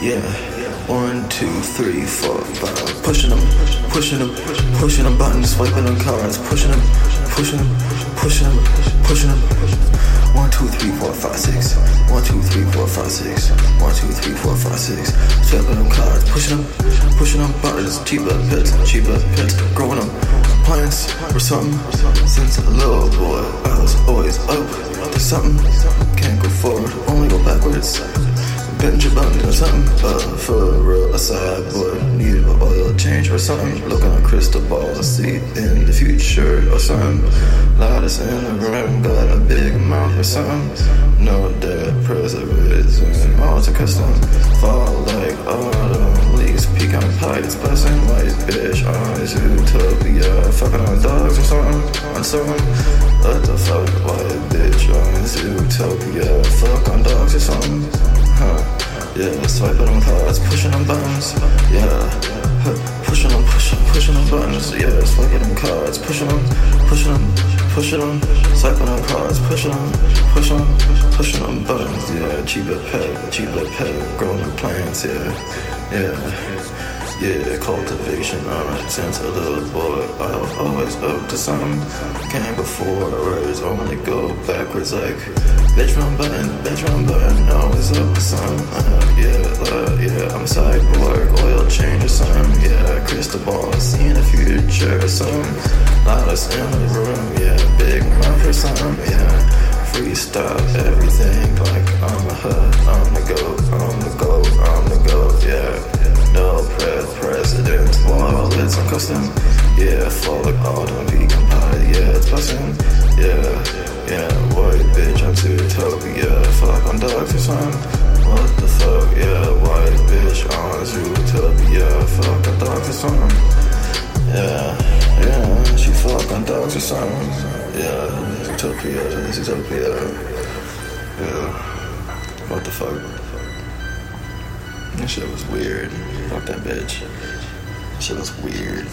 Yeah. One, two, three, four, five. Pushing them, pushing them, pushing them buttons, swiping them cards, pushing them, pushing them, pushing them, pushing them. One, two, three, four, five, six. One, two, three, four, five, six. One, two, three, four, five, six. Swiping them cards, pushing them, pushing them buttons, Chia Pets, Chia Pets, growing them plants or something. Since a little boy, always up to something. Can't go forward, only go backwards. Benjamin Button or something. but for real, a boy needed an oil change or something. Looking on crystal ball, see in the future or something. Loudest in the room, got a big mouth or something. No dead preservatives and all to custom. Fall like autumn leaves, pecan pie, it's blessing. White bitch on Zootopia, fucking on dogs or something. On something. What the fuck, white bitch on Zootopia, fuck on dogs or something. Huh. Yeah, swiping on cards, pushing on buttons. Yeah, huh. pushing on, pushing, pushing on buttons. Yeah, swiping on cards, pushing on, pushing on, pushing on, swiping on cards, pushing on, pushing on, pushing on buttons. Yeah, Chia Pet, Chia Pet, growing the plants. Yeah, yeah. Yeah, cultivation, I'm sense of little boy. I was always up to something. Came before the words, only go backwards like bedroom button, bedroom button. Always up to something. Uh, yeah, uh, yeah, I'm a cyborg, oil change or something. Yeah, crystal ball, seeing the future or something. Loudest in the room, yeah, big mouth or something. Yeah, freestyle everything Custom, yeah, fall like autumn, pecan pie, yeah, it's bustin', yeah, yeah, white bitch, I'm too utopia, fuck I'm dogs or something. What the fuck, yeah, white bitch on Zootopia, fuck on dogs or something. Yeah, yeah, she fuck on dogs or something. Yeah, Zootopia, Zootopia. Yeah, what the fuck, what the fuck? That shit was weird. Fuck that bitch. Shit was weird.